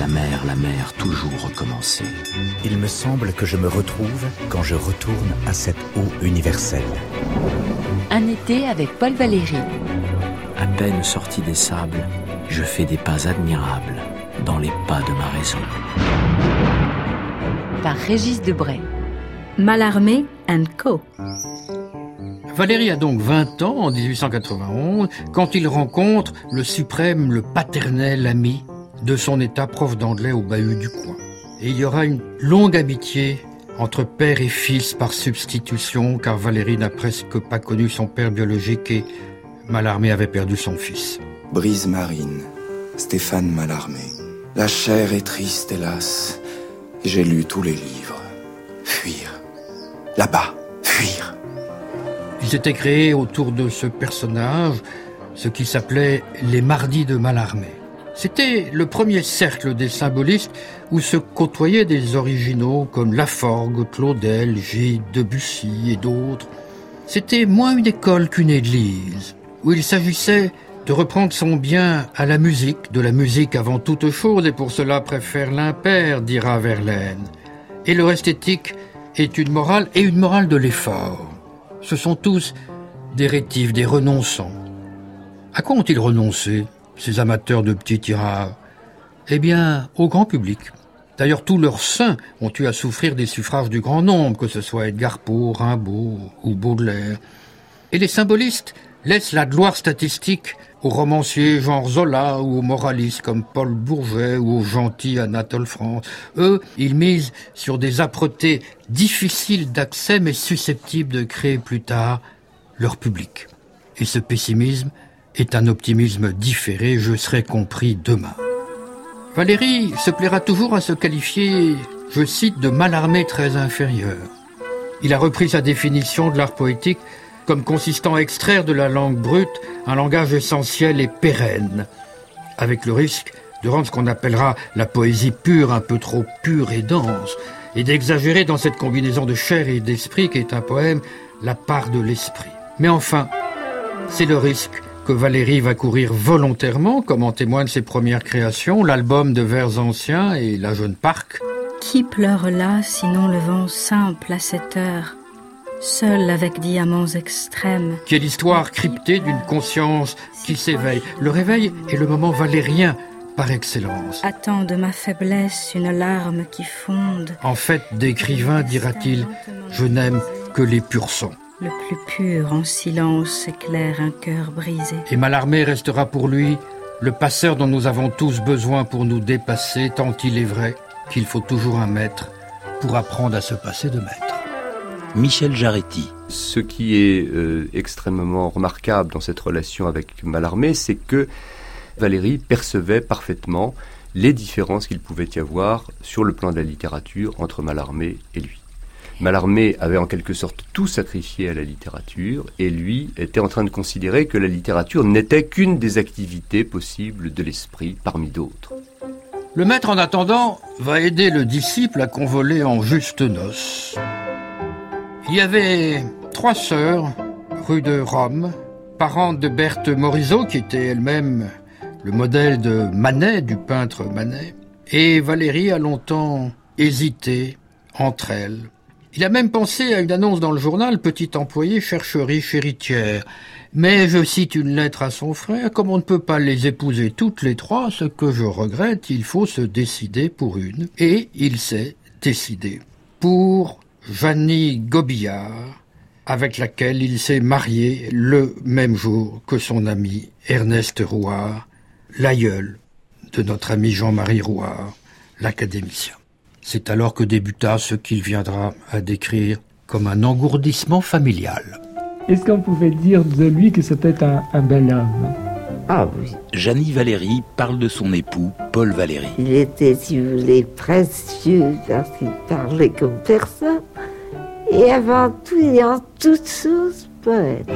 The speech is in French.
La mer, la mer, toujours recommencer. Il me semble que je me retrouve quand je retourne à cette eau universelle. Un été avec Paul Valéry. À peine sorti des sables, je fais des pas admirables dans les pas de ma raison. Par Régis Debray. Malarmé and Co. Valérie a donc 20 ans en 1891 quand il rencontre le suprême, le paternel ami de son état prof d'anglais au bahut du coin. Et il y aura une longue amitié entre père et fils par substitution car Valérie n'a presque pas connu son père biologique et Malarmé avait perdu son fils. Brise marine, Stéphane Malarmé. La chair est triste, hélas. J'ai lu tous les livres. Fuir. Là-bas, fuir. Ils étaient créés autour de ce personnage, ce qui s'appelait les Mardis de Malarmé. C'était le premier cercle des symbolistes où se côtoyaient des originaux comme Laforgue, Claudel, Gide, Debussy et d'autres. C'était moins une école qu'une église, où il s'agissait de reprendre son bien à la musique, de la musique avant toute chose, et pour cela préfère l'impair, dira Verlaine. Et leur esthétique est une morale et une morale de l'effort. Ce sont tous des rétifs, des renonçants. À quoi ont-ils renoncé, ces amateurs de petits tirages Eh bien, au grand public. D'ailleurs, tous leurs saints ont eu à souffrir des suffrages du grand nombre, que ce soit Edgar Poe, Rimbaud ou Baudelaire. Et les symbolistes laissent la gloire statistique aux romanciers genre Zola ou aux moralistes comme Paul Bourget ou aux gentils Anatole France. Eux, ils misent sur des âpretés difficiles d'accès mais susceptibles de créer plus tard leur public. Et ce pessimisme est un optimisme différé, je serai compris demain. Valérie se plaira toujours à se qualifier, je cite, de malarmé très inférieur. Il a repris sa définition de l'art poétique comme consistant à extraire de la langue brute un langage essentiel et pérenne, avec le risque de rendre ce qu'on appellera la poésie pure un peu trop pure et dense, et d'exagérer dans cette combinaison de chair et d'esprit qui est un poème la part de l'esprit. Mais enfin, c'est le risque que Valérie va courir volontairement, comme en témoignent ses premières créations, l'album de vers anciens et La jeune parc. Qui pleure là, sinon le vent simple à cette heure seul avec diamants extrêmes? Qui est l'histoire cryptée d'une conscience qui s'éveille. Le réveil est le moment valérien par excellence. Attends de ma faiblesse une larme qui fonde. En fait, d'écrivain, dira-t-il, je n'aime que les purs sons. Le plus pur en silence éclaire un cœur brisé. Et Malarmé restera pour lui le passeur dont nous avons tous besoin pour nous dépasser, tant il est vrai qu'il faut toujours un maître pour apprendre à se passer de maître. Michel Jaretti. Ce qui est euh, extrêmement remarquable dans cette relation avec Mallarmé, c'est que Valérie percevait parfaitement les différences qu'il pouvait y avoir sur le plan de la littérature entre Mallarmé et lui. Mallarmé avait en quelque sorte tout sacrifié à la littérature et lui était en train de considérer que la littérature n'était qu'une des activités possibles de l'esprit parmi d'autres. Le maître, en attendant, va aider le disciple à convoler en juste noces. Il y avait trois sœurs, rue de Rome, parentes de Berthe Morisot, qui était elle-même le modèle de Manet, du peintre Manet. Et Valérie a longtemps hésité entre elles. Il a même pensé à une annonce dans le journal Petit employé chercherie héritière. Mais je cite une lettre à son frère, comme on ne peut pas les épouser toutes les trois, ce que je regrette, il faut se décider pour une. Et il s'est décidé pour Jeannie Gobillard, avec laquelle il s'est marié le même jour que son ami Ernest Rouard, l'aïeul de notre ami Jean-Marie Rouard, l'académicien. C'est alors que débuta ce qu'il viendra à décrire comme un engourdissement familial. Est-ce qu'on pouvait dire de lui que c'était un, un bel homme? Ah oui. Jeannie Valéry parle de son époux, Paul Valéry. Il était, si vous voulez, précieux parce qu'il parlait comme personne. Et avant tout et en toute chose, poète.